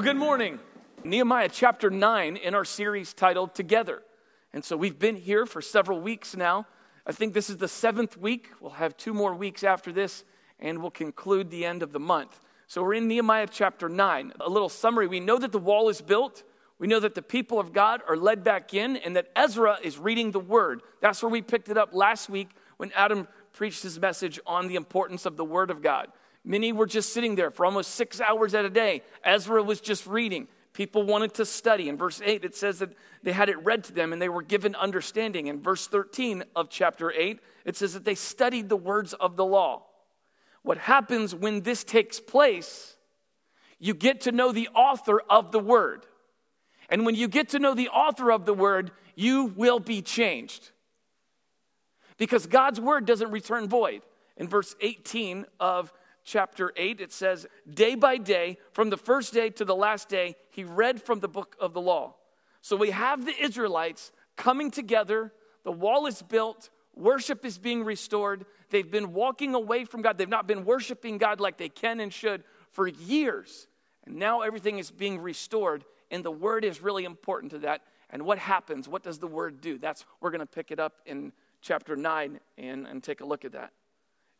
Good morning. Nehemiah chapter 9 in our series titled Together. And so we've been here for several weeks now. I think this is the seventh week. We'll have two more weeks after this, and we'll conclude the end of the month. So we're in Nehemiah chapter 9. A little summary we know that the wall is built, we know that the people of God are led back in, and that Ezra is reading the word. That's where we picked it up last week when Adam preached his message on the importance of the word of God. Many were just sitting there for almost six hours at a day. Ezra was just reading. People wanted to study. In verse 8, it says that they had it read to them and they were given understanding. In verse 13 of chapter 8, it says that they studied the words of the law. What happens when this takes place, you get to know the author of the word. And when you get to know the author of the word, you will be changed. Because God's word doesn't return void. In verse 18 of chapter 8, it says, Day by day, from the first day to the last day, he read from the book of the law. So we have the Israelites coming together, the wall is built, worship is being restored. They've been walking away from God, they've not been worshiping God like they can and should for years. And now everything is being restored, and the word is really important to that. And what happens? What does the word do? That's we're going to pick it up in chapter 9 and, and take a look at that.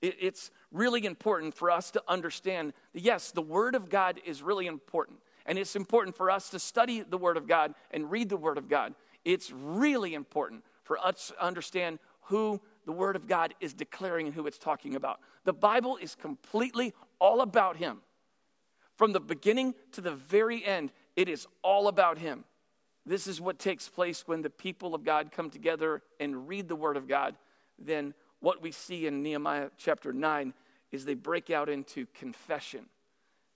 It's really important for us to understand that, yes, the Word of God is really important. And it's important for us to study the Word of God and read the Word of God. It's really important for us to understand who the Word of God is declaring and who it's talking about. The Bible is completely all about Him. From the beginning to the very end, it is all about Him. This is what takes place when the people of God come together and read the Word of God. Then what we see in Nehemiah chapter 9 is they break out into confession.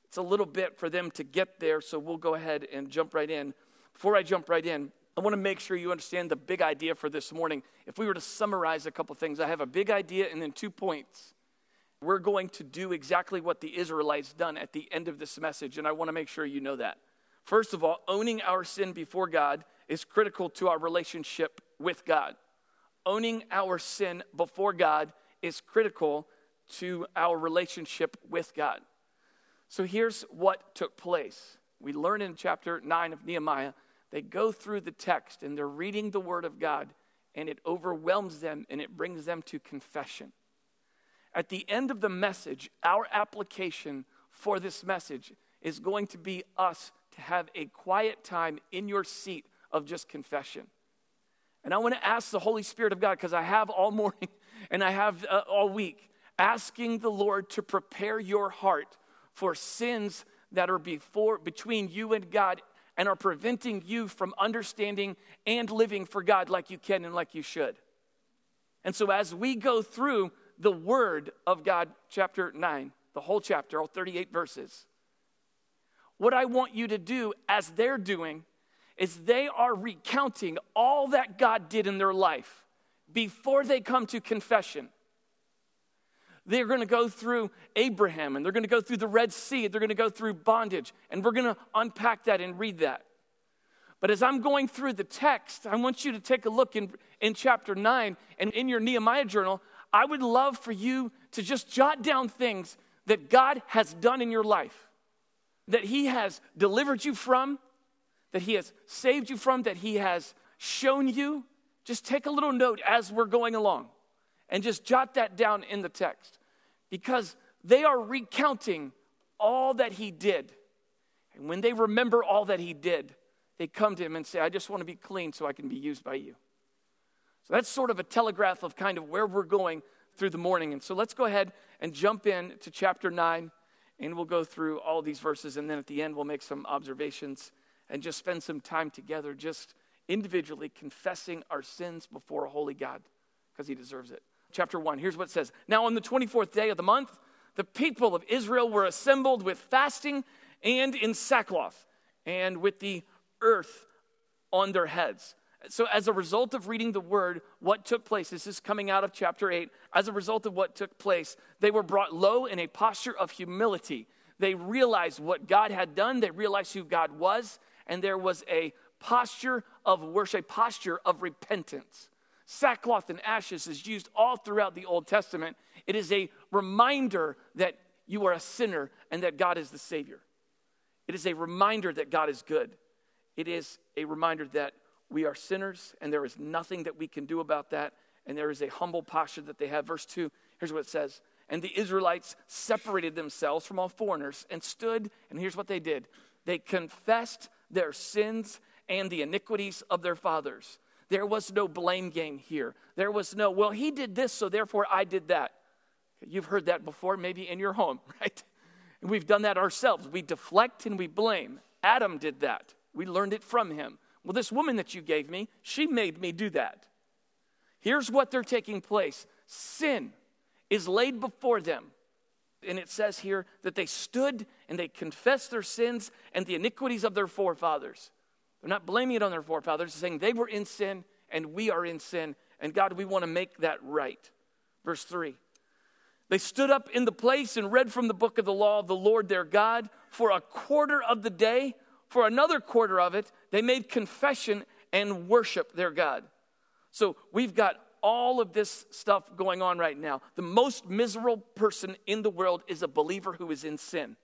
It's a little bit for them to get there, so we'll go ahead and jump right in. Before I jump right in, I want to make sure you understand the big idea for this morning. If we were to summarize a couple things, I have a big idea and then two points. We're going to do exactly what the Israelites done at the end of this message, and I want to make sure you know that. First of all, owning our sin before God is critical to our relationship with God owning our sin before God is critical to our relationship with God. So here's what took place. We learn in chapter 9 of Nehemiah, they go through the text and they're reading the word of God, and it overwhelms them and it brings them to confession. At the end of the message, our application for this message is going to be us to have a quiet time in your seat of just confession. And I want to ask the Holy Spirit of God, because I have all morning and I have uh, all week, asking the Lord to prepare your heart for sins that are before between you and God and are preventing you from understanding and living for God like you can and like you should. And so as we go through the word of God chapter 9, the whole chapter, all 38 verses, what I want you to do as they're doing is they are recounting all that God did in their life before they come to confession. They're going to go through Abraham and they're going to go through the Red Sea, they're going to go through bondage, and we're going to unpack that and read that. But as I'm going through the text, I want you to take a look in, in chapter 9 and in your Nehemiah journal. I would love for you to just jot down things that God has done in your life, that He has delivered you from, that He has saved you from, that He has shown you, just take a little note as we're going along and just jot that down in the text because they are recounting all that He did. And when they remember all that He did, they come to Him and say, I just want to be clean so I can be used by you. So that's sort of a telegraph of kind of where we're going through the morning. And so let's go ahead and jump in to chapter 9, and we'll go through all these verses, and then at the end, we'll make some observations and just spend some time together, just individually confessing our sins before a holy God because he deserves it. Chapter 1, here's what it says Now, on the 24th day of the month, the people of Israel were assembled with fasting and in sackcloth and with the earth on their heads. So, as a result of reading the word, what took place, this is coming out of chapter 8. As a result of what took place, they were brought low in a posture of humility. They realized what God had done, they realized who God was, and there was a posture of worship, a posture of repentance. Sackcloth and ashes is used all throughout the Old Testament. It is a reminder that you are a sinner and that God is the Savior. It is a reminder that God is good. It is a reminder that we are sinners and there is nothing that we can do about that. And there is a humble posture that they have. Verse 2, here's what it says And the Israelites separated themselves from all foreigners and stood, and here's what they did they confessed their sins and the iniquities of their fathers. There was no blame game here. There was no, well, he did this, so therefore I did that. You've heard that before, maybe in your home, right? We've done that ourselves. We deflect and we blame. Adam did that. We learned it from him. Well, this woman that you gave me, she made me do that. Here's what they're taking place sin is laid before them. And it says here that they stood and they confessed their sins and the iniquities of their forefathers. They're not blaming it on their forefathers, they're saying they were in sin and we are in sin. And God, we want to make that right. Verse 3 They stood up in the place and read from the book of the law of the Lord their God for a quarter of the day. For another quarter of it, they made confession and worship their God. So we've got all of this stuff going on right now. The most miserable person in the world is a believer who is in sin.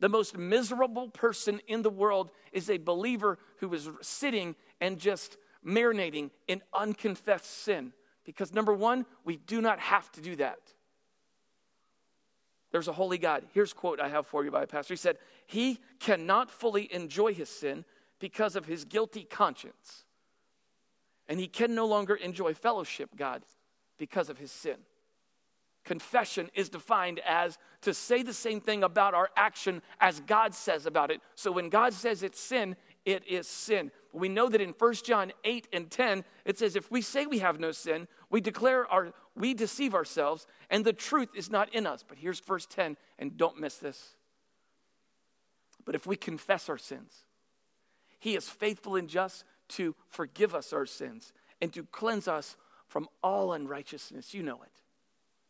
The most miserable person in the world is a believer who is sitting and just marinating in unconfessed sin. Because number one, we do not have to do that. There's a holy God. Here's a quote I have for you by a pastor. He said, He cannot fully enjoy his sin because of his guilty conscience. And he can no longer enjoy fellowship, God, because of his sin. Confession is defined as to say the same thing about our action as God says about it. So when God says it's sin, it is sin. We know that in 1 John 8 and 10, it says, if we say we have no sin, we declare our, we deceive ourselves, and the truth is not in us. But here's verse 10, and don't miss this. But if we confess our sins, he is faithful and just to forgive us our sins and to cleanse us from all unrighteousness. You know it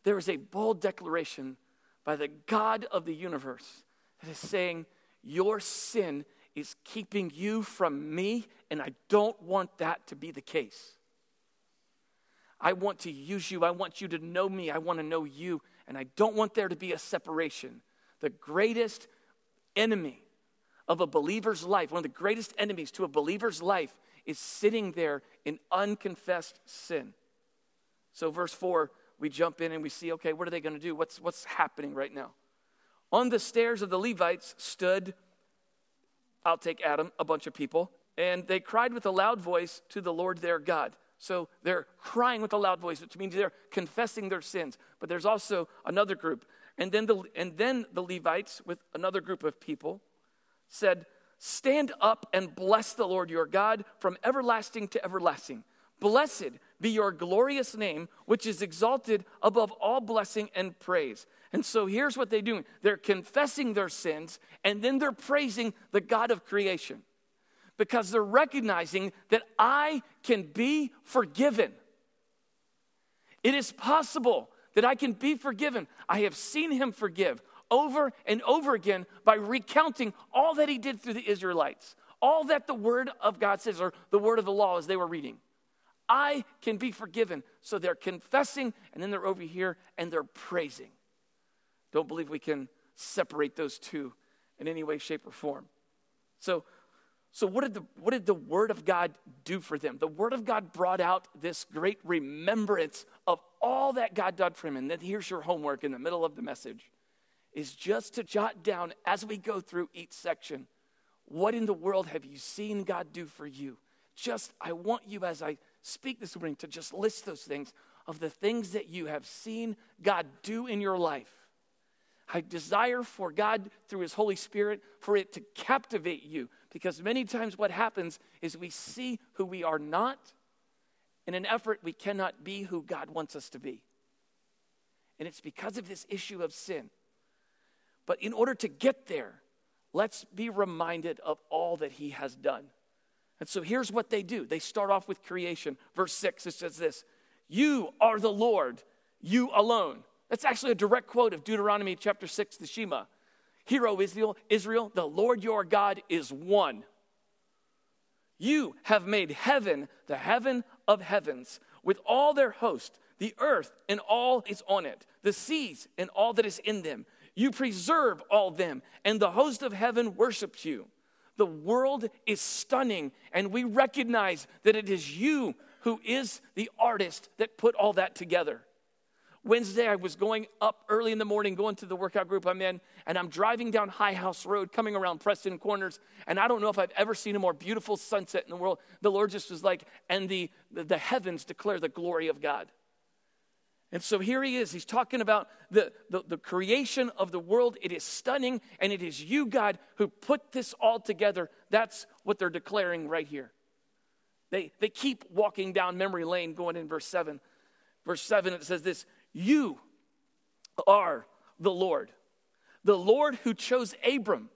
there is a bold declaration by the God of the universe that is saying, Your sin is keeping you from me, and I don't want that to be the case. I want to use you. I want you to know me. I want to know you. And I don't want there to be a separation. The greatest enemy of a believer's life, one of the greatest enemies to a believer's life, is sitting there in unconfessed sin. So, verse 4 we jump in and we see, okay, what are they going to do? What's, what's happening right now? On the stairs of the Levites stood, I'll take Adam, a bunch of people, and they cried with a loud voice to the Lord their God. So they're crying with a loud voice, which means they're confessing their sins. But there's also another group. And then the, and then the Levites, with another group of people, said, Stand up and bless the Lord your God from everlasting to everlasting. Blessed be your glorious name, which is exalted above all blessing and praise. And so here's what they're doing they're confessing their sins, and then they're praising the God of creation because they're recognizing that I can be forgiven. It is possible that I can be forgiven. I have seen him forgive over and over again by recounting all that he did through the Israelites, all that the word of God says, or the word of the law as they were reading. I can be forgiven. So they're confessing, and then they're over here and they're praising. Don't believe we can separate those two in any way, shape, or form. So, so what did the what did the Word of God do for them? The Word of God brought out this great remembrance of all that God did for him. And then here's your homework in the middle of the message: is just to jot down as we go through each section. What in the world have you seen God do for you? Just, I want you as I speak this morning to just list those things of the things that you have seen God do in your life. I desire for God, through His Holy Spirit, for it to captivate you. Because many times what happens is we see who we are not. In an effort, we cannot be who God wants us to be. And it's because of this issue of sin. But in order to get there, let's be reminded of all that He has done. And so here's what they do they start off with creation. Verse 6, it says this You are the Lord, you alone. That's actually a direct quote of Deuteronomy chapter 6, the Shema. Hear, O Israel, Israel, the Lord your God is one. You have made heaven the heaven of heavens with all their host, the earth and all is on it, the seas and all that is in them You preserve all them, and the host of heaven worships you. The world is stunning, and we recognize that it is you who is the artist that put all that together. Wednesday, I was going up early in the morning, going to the workout group I'm in, and I'm driving down High House Road, coming around Preston Corners, and I don't know if I've ever seen a more beautiful sunset in the world. The Lord just was like, and the, the, the heavens declare the glory of God. And so here he is. He's talking about the, the, the, creation of the world. It is stunning, and it is you, God, who put this all together. That's what they're declaring right here. They, they keep walking down memory lane, going in verse 7. Verse 7, it says this You are the Lord, the Lord who chose Abram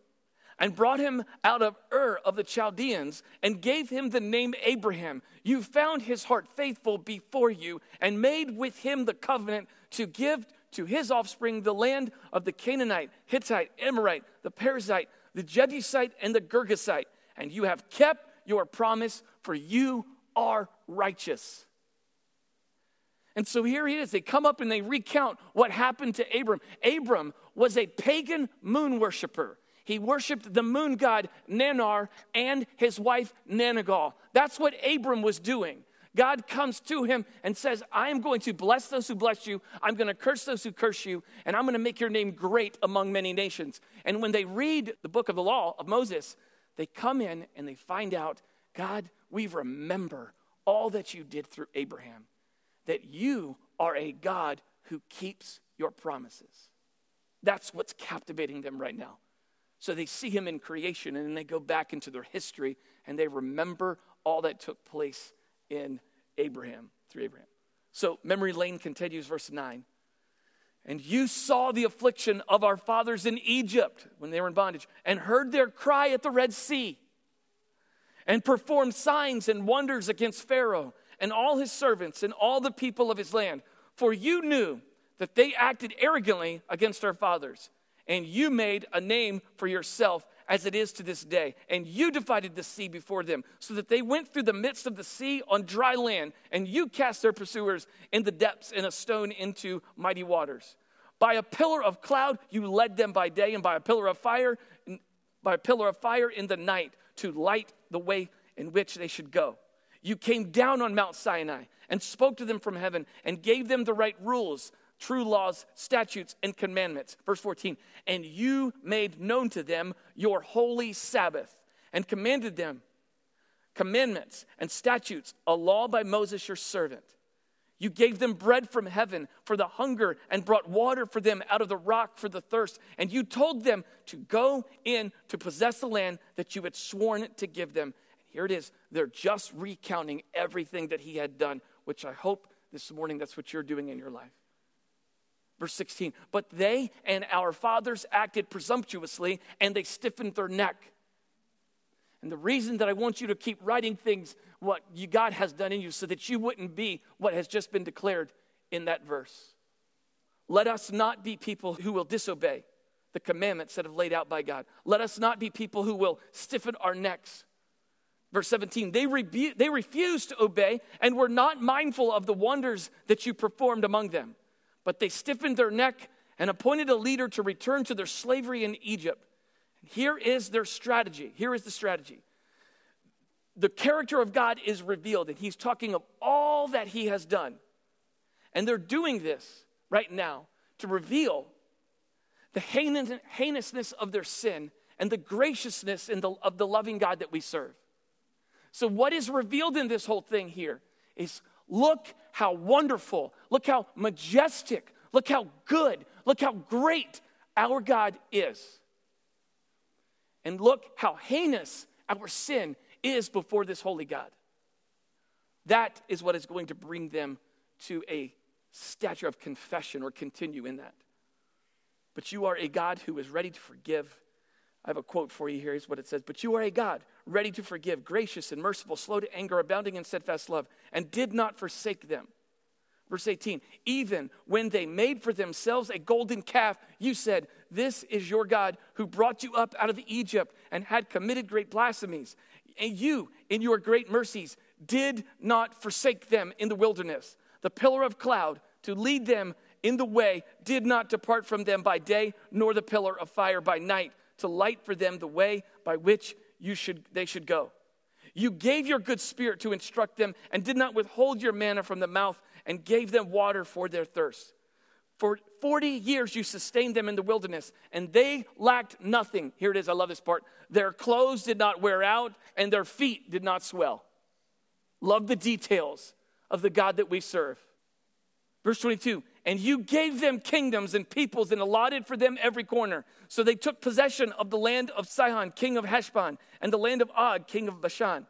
and brought him out of Ur of the Chaldeans and gave him the name Abraham. You found his heart faithful before you and made with him the covenant to give to his offspring the land of the Canaanite, Hittite, Amorite, the Perizzite, the Jebusite, and the Girgashite. And you have kept your promise, for you are righteous. And so here he is. They come up and they recount what happened to Abram. Abram was a pagan moon worshiper. He worshiped the moon god Nannar and his wife Nanagal. That's what Abram was doing. God comes to him and says, I am going to bless those who bless you. I'm going to curse those who curse you. And I'm going to make your name great among many nations. And when they read the book of the law of Moses, they come in and they find out, God, we remember all that you did through Abraham, that you are a God who keeps your promises. That's what's captivating them right now. So they see him in creation and then they go back into their history and they remember all that took place in Abraham, through Abraham. So memory lane continues, verse 9. And you saw the affliction of our fathers in Egypt when they were in bondage, and heard their cry at the Red Sea, and performed signs and wonders against Pharaoh and all his servants and all the people of his land. For you knew that they acted arrogantly against our fathers and you made a name for yourself as it is to this day. And you divided the sea before them, so that they went through the midst of the sea on dry land, and you cast their pursuers in the depths and a stone into mighty waters. By a pillar of cloud you led them by day, and by a pillar of fire, by a pillar of fire in the night to light the way in which they should go. You came down on Mount Sinai and spoke to them from heaven and gave them the right rules true laws, statutes, and commandments. Verse 14, and you made known to them your holy Sabbath and commanded them commandments and statutes, a law by Moses your servant. You gave them bread from heaven for the hunger and brought water for them out of the rock for the thirst. And you told them to go in to possess the land that you had sworn to give them. And here it is. They're just recounting everything that he had done, which I hope this morning that's what you're doing in your life. Verse 16, but they and our fathers acted presumptuously and they stiffened their neck. And the reason that I want you to keep writing things, what you, God has done in you, so that you wouldn't be what has just been declared in that verse. Let us not be people who will disobey the commandments that have laid out by God. Let us not be people who will stiffen our necks. Verse 17, they, rebu- they refused to obey and were not mindful of the wonders that you performed among them. But they stiffened their neck and appointed a leader to return to their slavery in Egypt. Here is their strategy. Here is the strategy. The character of God is revealed, and he's talking of all that he has done. And they're doing this right now to reveal the heinousness of their sin and the graciousness the, of the loving God that we serve. So, what is revealed in this whole thing here is Look how wonderful, look how majestic, look how good, look how great our God is. And look how heinous our sin is before this holy God. That is what is going to bring them to a stature of confession or continue in that. But you are a God who is ready to forgive I have a quote for you here. Here's what it says But you are a God, ready to forgive, gracious and merciful, slow to anger, abounding in steadfast love, and did not forsake them. Verse 18, even when they made for themselves a golden calf, you said, This is your God who brought you up out of Egypt and had committed great blasphemies. And you, in your great mercies, did not forsake them in the wilderness, the pillar of cloud to lead them in the way did not depart from them by day, nor the pillar of fire by night, to light for them the way by which you should, they should go. You gave your good spirit to instruct them, and did not withhold your manna from the mouth, and gave them water for their thirst. For 40 years you sustained them in the wilderness, and they lacked nothing. Here it is, I love this part. Their clothes did not wear out, and their feet did not swell. Love the details of the God that we serve. Verse 22 And you gave them kingdoms and peoples and allotted for them every corner. So they took possession of the land of Sihon, king of Heshbon, and the land of Og, king of Bashan.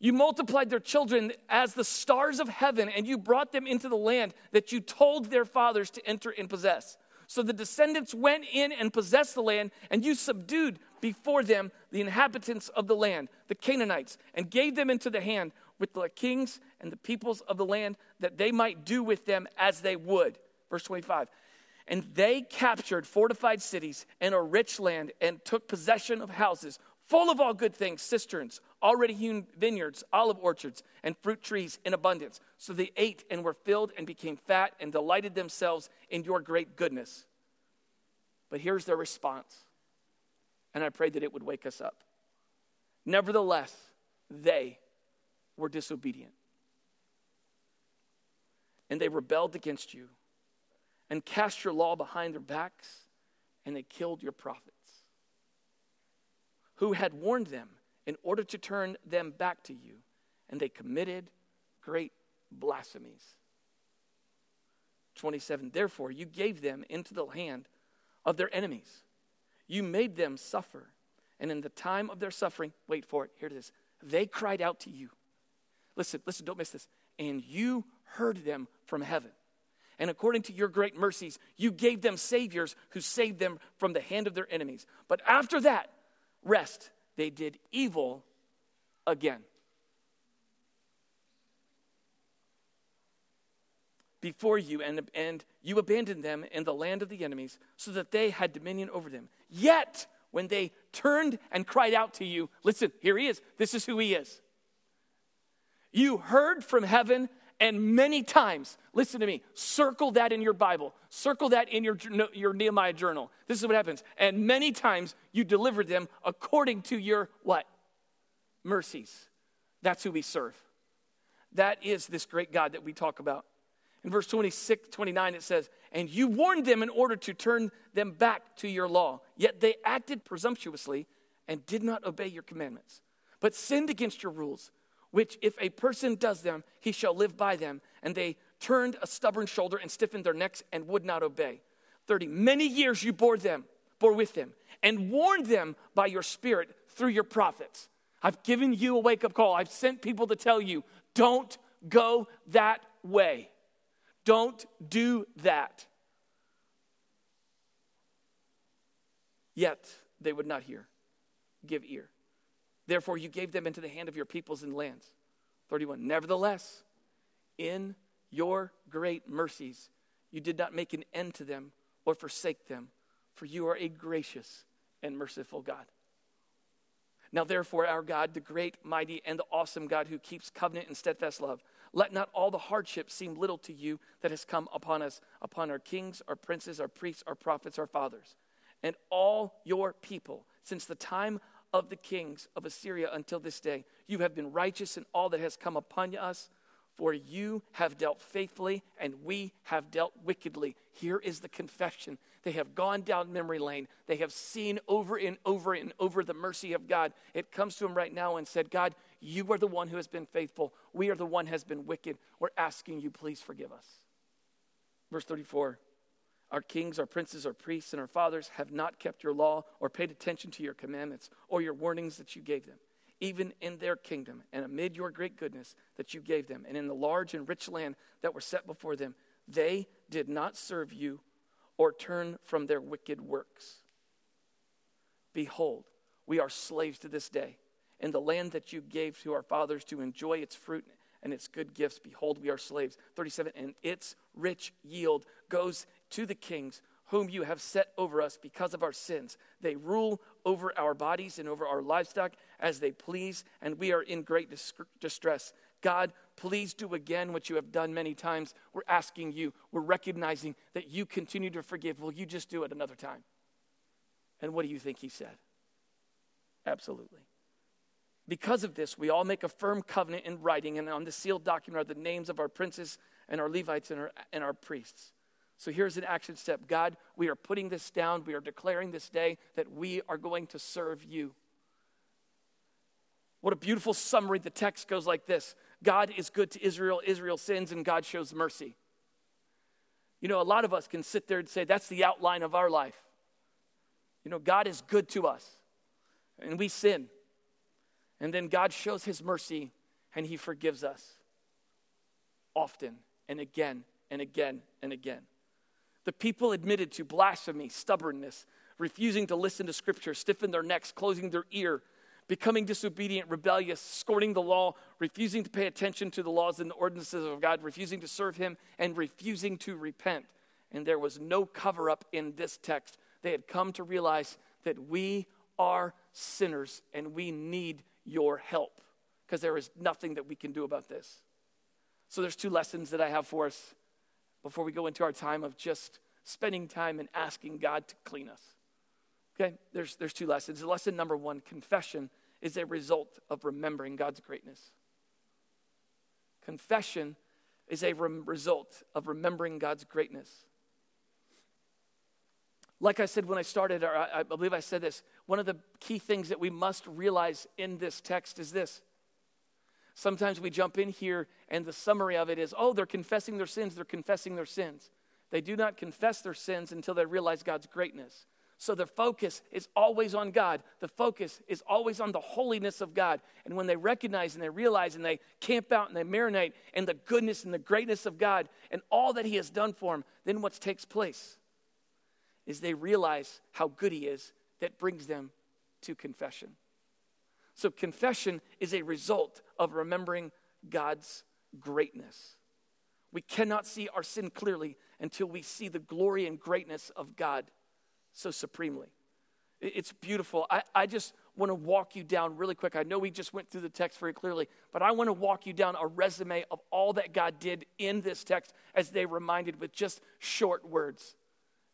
You multiplied their children as the stars of heaven, and you brought them into the land that you told their fathers to enter and possess. So the descendants went in and possessed the land, and you subdued before them the inhabitants of the land, the Canaanites, and gave them into the hand with the kings and the peoples of the land that they might do with them as they would. Verse 25. And they captured fortified cities and a rich land and took possession of houses full of all good things, cisterns, already hewn vineyards, olive orchards, and fruit trees in abundance. So they ate and were filled and became fat and delighted themselves in your great goodness. But here's their response. And I pray that it would wake us up. Nevertheless, they were disobedient. And they rebelled against you and cast your law behind their backs, and they killed your prophets, who had warned them in order to turn them back to you, and they committed great blasphemies. 27 Therefore, you gave them into the hand of their enemies. You made them suffer. And in the time of their suffering, wait for it, here it is. They cried out to you. Listen, listen, don't miss this. And you heard them from heaven. And according to your great mercies, you gave them saviors who saved them from the hand of their enemies. But after that, rest, they did evil again. Before you, and, and you abandoned them in the land of the enemies, so that they had dominion over them. Yet, when they turned and cried out to you, listen, here he is. This is who he is. You heard from heaven, and many times, listen to me, circle that in your Bible, circle that in your, your Nehemiah journal. This is what happens. And many times you delivered them according to your what? Mercies. That's who we serve. That is this great God that we talk about. In verse 26, 29, it says, And you warned them in order to turn them back to your law. Yet they acted presumptuously and did not obey your commandments, but sinned against your rules which if a person does them, he shall live by them. And they turned a stubborn shoulder and stiffened their necks and would not obey. 30. Many years you bore them, bore with them, and warned them by your spirit through your prophets. I've given you a wake up call. I've sent people to tell you, don't go that way. Don't do that. Yet they would not hear, give ear. Therefore, you gave them into the hand of your peoples and lands. 31. Nevertheless, in your great mercies, you did not make an end to them or forsake them, for you are a gracious and merciful God. Now, therefore, our God, the great, mighty, and the awesome God who keeps covenant and steadfast love, let not all the hardship seem little to you that has come upon us, upon our kings, our princes, our priests, our prophets, our fathers, and all your people, since the time of the kings of Assyria until this day. You have been righteous in all that has come upon us, for you have dealt faithfully and we have dealt wickedly. Here is the confession. They have gone down memory lane. They have seen over and over and over the mercy of God. It comes to them right now and said, God, you are the one who has been faithful. We are the one who has been wicked. We're asking you, please forgive us. Verse 34 our kings, our princes, our priests, and our fathers have not kept your law or paid attention to your commandments or your warnings that you gave them, even in their kingdom and amid your great goodness that you gave them, and in the large and rich land that were set before them. They did not serve you or turn from their wicked works. Behold, we are slaves to this day. In the land that you gave to our fathers to enjoy its fruit and its good gifts, behold, we are slaves. 37, and its rich yield goes to the kings whom you have set over us because of our sins. They rule over our bodies and over our livestock as they please, and we are in great distress. God, please do again what you have done many times. We're asking you, we're recognizing that you continue to forgive. Will you just do it another time? And what do you think he said? Absolutely. Because of this, we all make a firm covenant in writing, and on the sealed document are the names of our princes and our Levites and our, and our priests. So here's an action step God, we are putting this down. We are declaring this day that we are going to serve you. What a beautiful summary. The text goes like this God is good to Israel, Israel sins, and God shows mercy. You know, a lot of us can sit there and say, that's the outline of our life. You know, God is good to us, and we sin. And then God shows his mercy, and he forgives us often and again and again and again. The people admitted to blasphemy, stubbornness, refusing to listen to scripture, stiffen their necks, closing their ear, becoming disobedient, rebellious, scorning the law, refusing to pay attention to the laws and the ordinances of God, refusing to serve Him, and refusing to repent. And there was no cover up in this text. They had come to realize that we are sinners and we need your help because there is nothing that we can do about this. So there's two lessons that I have for us before we go into our time of just spending time and asking God to clean us. Okay, there's, there's two lessons. Lesson number one confession is a result of remembering God's greatness. Confession is a rem- result of remembering God's greatness. Like I said when I started, or I, I believe I said this, one of the key things that we must realize in this text is this. Sometimes we jump in here and the summary of it is, oh, they're confessing their sins, they're confessing their sins. They do not confess their sins until they realize God's greatness. So their focus is always on God. The focus is always on the holiness of God. And when they recognize and they realize and they camp out and they marinate in the goodness and the greatness of God and all that He has done for them, then what takes place is they realize how good He is that brings them to confession. So confession is a result of remembering God's greatness. We cannot see our sin clearly until we see the glory and greatness of God so supremely. It's beautiful. I, I just want to walk you down really quick. I know we just went through the text very clearly, but I want to walk you down a resume of all that God did in this text as they reminded with just short words.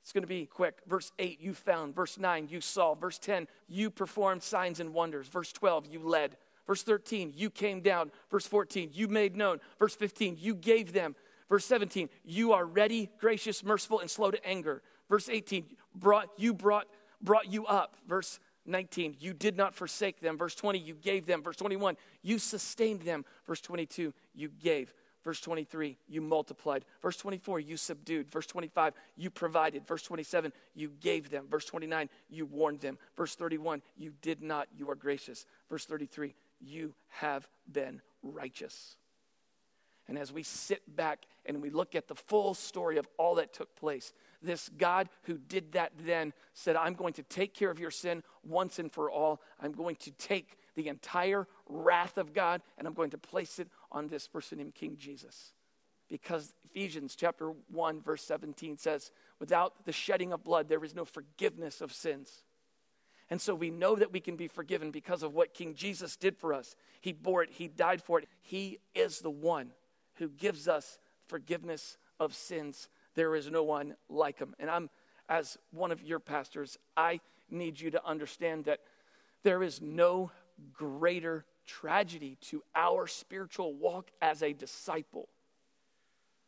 It's going to be quick. Verse 8, you found. Verse 9, you saw. Verse 10, you performed signs and wonders. Verse 12, you led. Verse 13, you came down. Verse 14, you made known. Verse 15, you gave them. Verse 17, you are ready, gracious, merciful, and slow to anger. Verse 18, brought you brought brought you up. Verse 19, you did not forsake them. Verse 20, you gave them. Verse 21, you sustained them. Verse 22, you gave. Verse 23, you multiplied. Verse 24, you subdued. Verse 25, you provided. Verse 27, you gave them. Verse 29, you warned them. Verse 31, you did not, you are gracious. Verse 33, you have been righteous. And as we sit back and we look at the full story of all that took place, this God who did that then said, I'm going to take care of your sin once and for all. I'm going to take the entire wrath of God and I'm going to place it on this person named King Jesus. Because Ephesians chapter 1 verse 17 says, without the shedding of blood there is no forgiveness of sins. And so we know that we can be forgiven because of what King Jesus did for us. He bore it, he died for it. He is the one who gives us forgiveness of sins there is no one like him. And I'm, as one of your pastors, I need you to understand that there is no greater tragedy to our spiritual walk as a disciple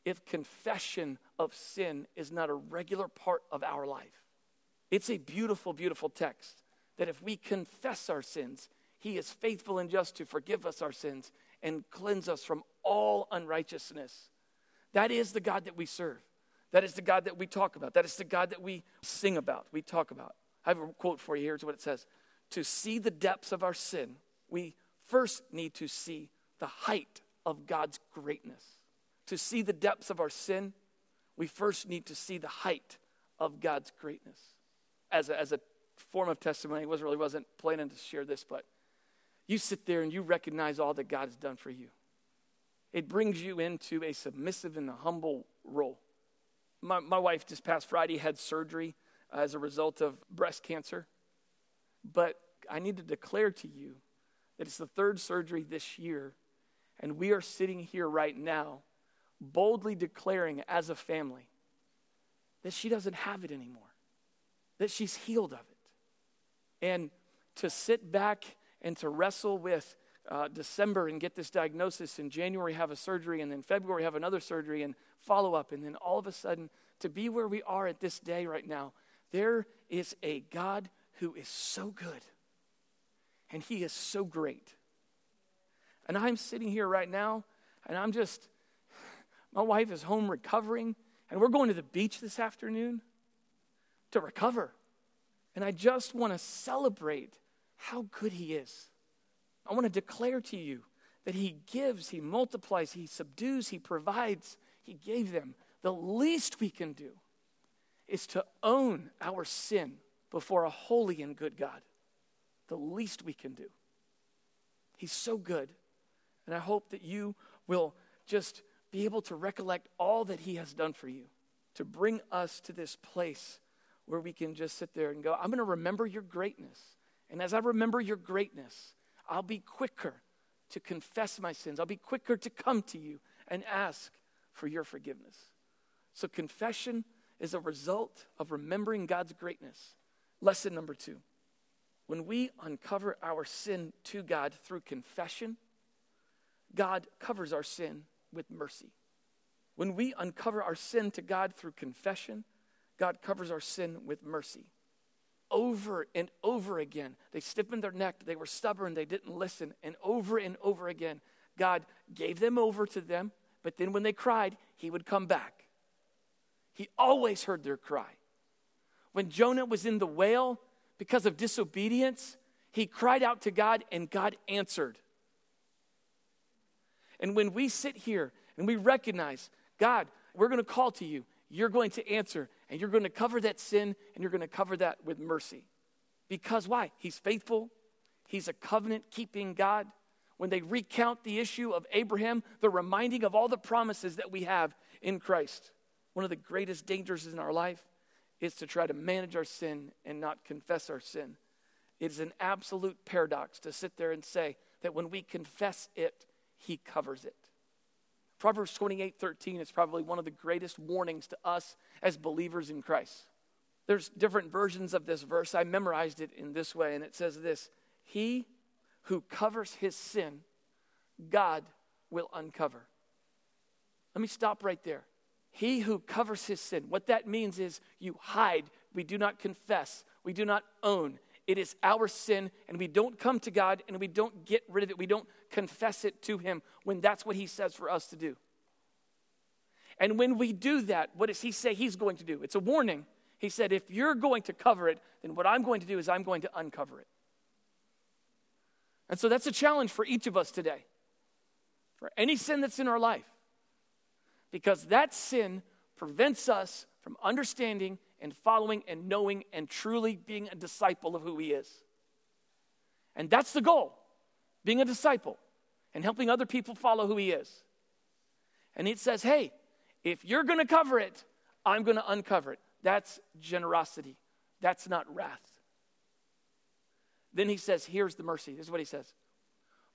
if confession of sin is not a regular part of our life. It's a beautiful, beautiful text that if we confess our sins, He is faithful and just to forgive us our sins and cleanse us from all unrighteousness. That is the God that we serve. That is the God that we talk about. That is the God that we sing about, we talk about. I have a quote for you. Here's what it says To see the depths of our sin, we first need to see the height of God's greatness. To see the depths of our sin, we first need to see the height of God's greatness. As a, as a form of testimony, I was really wasn't planning to share this, but you sit there and you recognize all that God has done for you. It brings you into a submissive and a humble role my, my wife this past Friday had surgery as a result of breast cancer. But I need to declare to you that it's the third surgery this year, And we are sitting here right now, boldly declaring as a family that she doesn't have it anymore, that she's healed of it. And to sit back and to wrestle with uh, December and get this diagnosis, in January have a surgery, and then February have another surgery and follow up, and then all of a sudden to be where we are at this day right now, there is a God who is so good and He is so great. And I'm sitting here right now, and I'm just, my wife is home recovering, and we're going to the beach this afternoon to recover. And I just want to celebrate how good He is. I want to declare to you that He gives, He multiplies, He subdues, He provides. He gave them. The least we can do is to own our sin before a holy and good God. The least we can do. He's so good. And I hope that you will just be able to recollect all that He has done for you to bring us to this place where we can just sit there and go, I'm going to remember your greatness. And as I remember your greatness, I'll be quicker to confess my sins. I'll be quicker to come to you and ask for your forgiveness. So, confession is a result of remembering God's greatness. Lesson number two when we uncover our sin to God through confession, God covers our sin with mercy. When we uncover our sin to God through confession, God covers our sin with mercy. Over and over again, they stiffened their neck, they were stubborn, they didn't listen, and over and over again, God gave them over to them, but then when they cried, He would come back. He always heard their cry. When Jonah was in the whale because of disobedience, he cried out to God and God answered. And when we sit here and we recognize, God, we're going to call to you, you're going to answer, and you're going to cover that sin, and you're going to cover that with mercy. Because why? He's faithful, He's a covenant keeping God. When they recount the issue of Abraham, they're reminding of all the promises that we have in Christ. One of the greatest dangers in our life is to try to manage our sin and not confess our sin. It is an absolute paradox to sit there and say that when we confess it, He covers it. Proverbs 28 13 is probably one of the greatest warnings to us as believers in Christ. There's different versions of this verse. I memorized it in this way, and it says this He who covers his sin, God will uncover. Let me stop right there. He who covers his sin. What that means is you hide. We do not confess. We do not own. It is our sin, and we don't come to God and we don't get rid of it. We don't confess it to Him when that's what He says for us to do. And when we do that, what does He say He's going to do? It's a warning. He said, if you're going to cover it, then what I'm going to do is I'm going to uncover it. And so that's a challenge for each of us today, for any sin that's in our life because that sin prevents us from understanding and following and knowing and truly being a disciple of who He is. And that's the goal being a disciple and helping other people follow who He is. And it says, hey, if you're going to cover it, I'm going to uncover it. That's generosity, that's not wrath. Then he says, here's the mercy. This is what he says.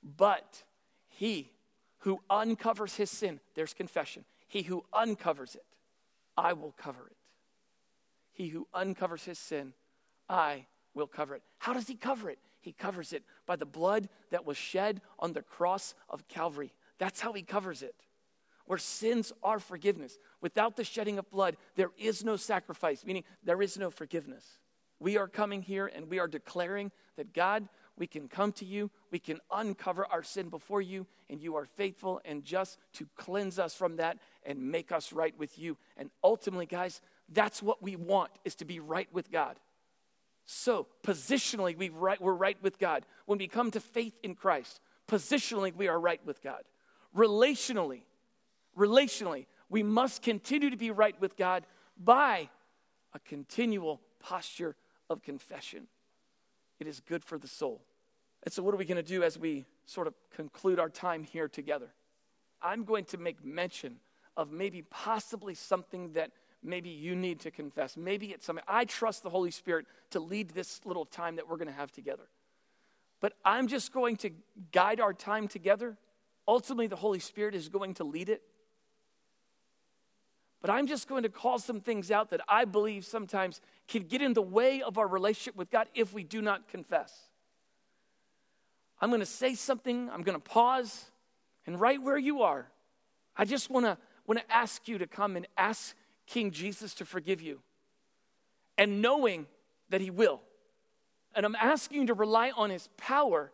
But he who uncovers his sin, there's confession. He who uncovers it, I will cover it. He who uncovers his sin, I will cover it. How does he cover it? He covers it by the blood that was shed on the cross of Calvary. That's how he covers it. Where sins are forgiveness. Without the shedding of blood, there is no sacrifice, meaning there is no forgiveness. We are coming here and we are declaring that God, we can come to you, we can uncover our sin before you, and you are faithful and just to cleanse us from that and make us right with you. And ultimately, guys, that's what we want is to be right with God. So, positionally, we right, we're right with God. When we come to faith in Christ, positionally, we are right with God. Relationally, relationally, we must continue to be right with God by a continual posture of confession. It is good for the soul. And so, what are we going to do as we sort of conclude our time here together? I'm going to make mention of maybe possibly something that maybe you need to confess. Maybe it's something. I trust the Holy Spirit to lead this little time that we're going to have together. But I'm just going to guide our time together Ultimately, the Holy Spirit is going to lead it. But I'm just going to call some things out that I believe sometimes can get in the way of our relationship with God if we do not confess. I'm going to say something, I'm going to pause, and right where you are, I just want to want to ask you to come and ask King Jesus to forgive you. And knowing that he will. And I'm asking you to rely on his power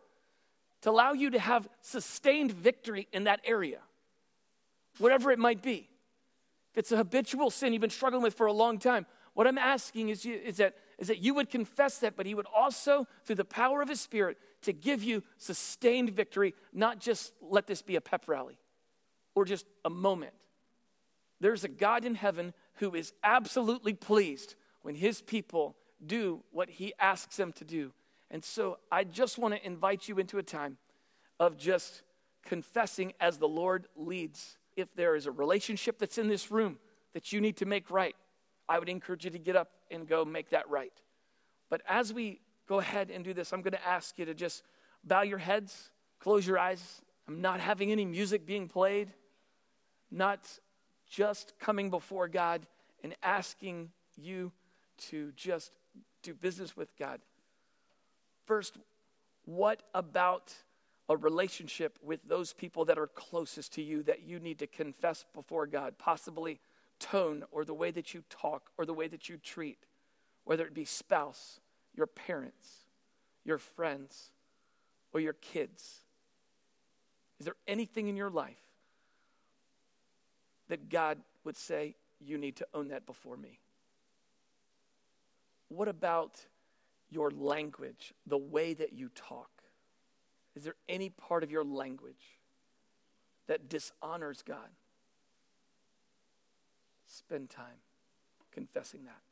to allow you to have sustained victory in that area, whatever it might be. If it's a habitual sin you've been struggling with for a long time, what I'm asking is, you, is, that, is that you would confess that, but He would also, through the power of His Spirit, to give you sustained victory, not just let this be a pep rally or just a moment. There's a God in heaven who is absolutely pleased when His people do what He asks them to do. And so I just want to invite you into a time of just confessing as the Lord leads. If there is a relationship that's in this room that you need to make right, I would encourage you to get up and go make that right. But as we go ahead and do this, I'm going to ask you to just bow your heads, close your eyes. I'm not having any music being played, not just coming before God and asking you to just do business with God. First, what about a relationship with those people that are closest to you that you need to confess before God? Possibly tone or the way that you talk or the way that you treat, whether it be spouse, your parents, your friends, or your kids. Is there anything in your life that God would say, you need to own that before me? What about your language, the way that you talk? Is there any part of your language that dishonors God? Spend time confessing that.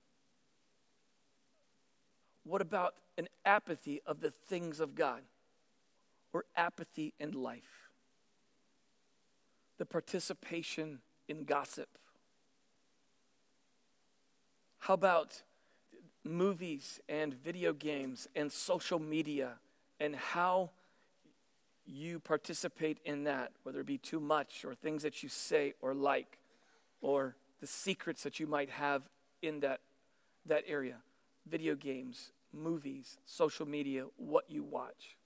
What about an apathy of the things of God or apathy in life? The participation in gossip. How about movies and video games and social media and how you participate in that, whether it be too much or things that you say or like, or the secrets that you might have in that, that area video games, movies, social media, what you watch.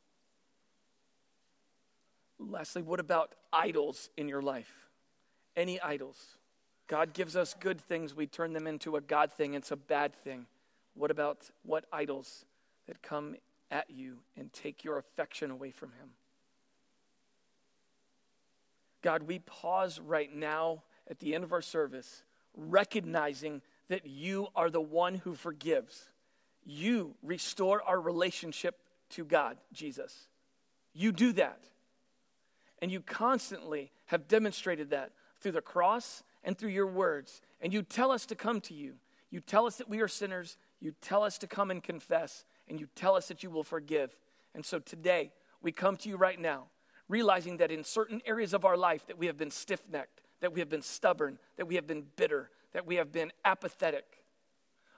Lastly, what about idols in your life? Any idols? God gives us good things, we turn them into a God thing, it's a bad thing. What about what idols that come at you and take your affection away from Him? God, we pause right now at the end of our service, recognizing that you are the one who forgives. You restore our relationship to God, Jesus. You do that. And you constantly have demonstrated that through the cross and through your words. And you tell us to come to you. You tell us that we are sinners you tell us to come and confess, and you tell us that you will forgive. And so today, we come to you right now, realizing that in certain areas of our life that we have been stiff-necked, that we have been stubborn, that we have been bitter, that we have been apathetic.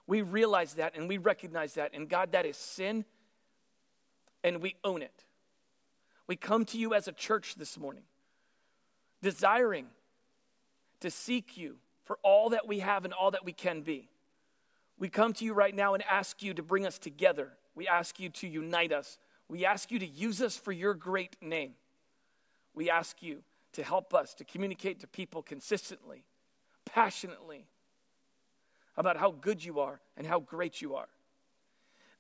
We realize that and we recognize that. And God, that is sin, and we own it. We come to you as a church this morning, desiring to seek you for all that we have and all that we can be. We come to you right now and ask you to bring us together. We ask you to unite us. We ask you to use us for your great name. We ask you to help us to communicate to people consistently, passionately about how good you are and how great you are.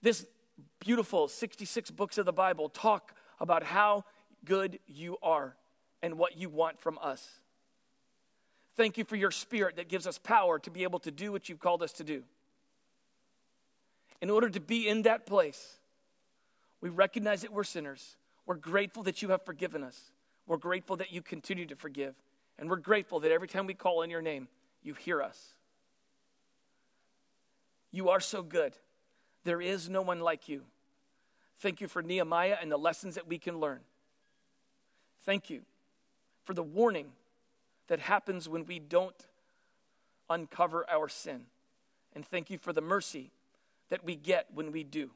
This beautiful 66 books of the Bible talk about how good you are and what you want from us. Thank you for your spirit that gives us power to be able to do what you've called us to do in order to be in that place, we recognize that we're sinners. We're grateful that you have forgiven us. We're grateful that you continue to forgive. And we're grateful that every time we call in your name, you hear us. You are so good. There is no one like you. Thank you for Nehemiah and the lessons that we can learn. Thank you for the warning that happens when we don't uncover our sin. And thank you for the mercy that we get when we do.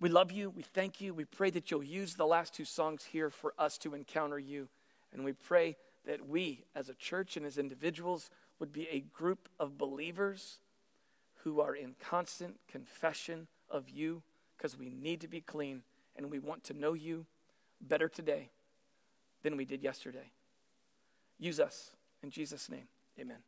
We love you. We thank you. We pray that you'll use the last two songs here for us to encounter you. And we pray that we, as a church and as individuals, would be a group of believers who are in constant confession of you because we need to be clean and we want to know you better today than we did yesterday. Use us. In Jesus' name, amen.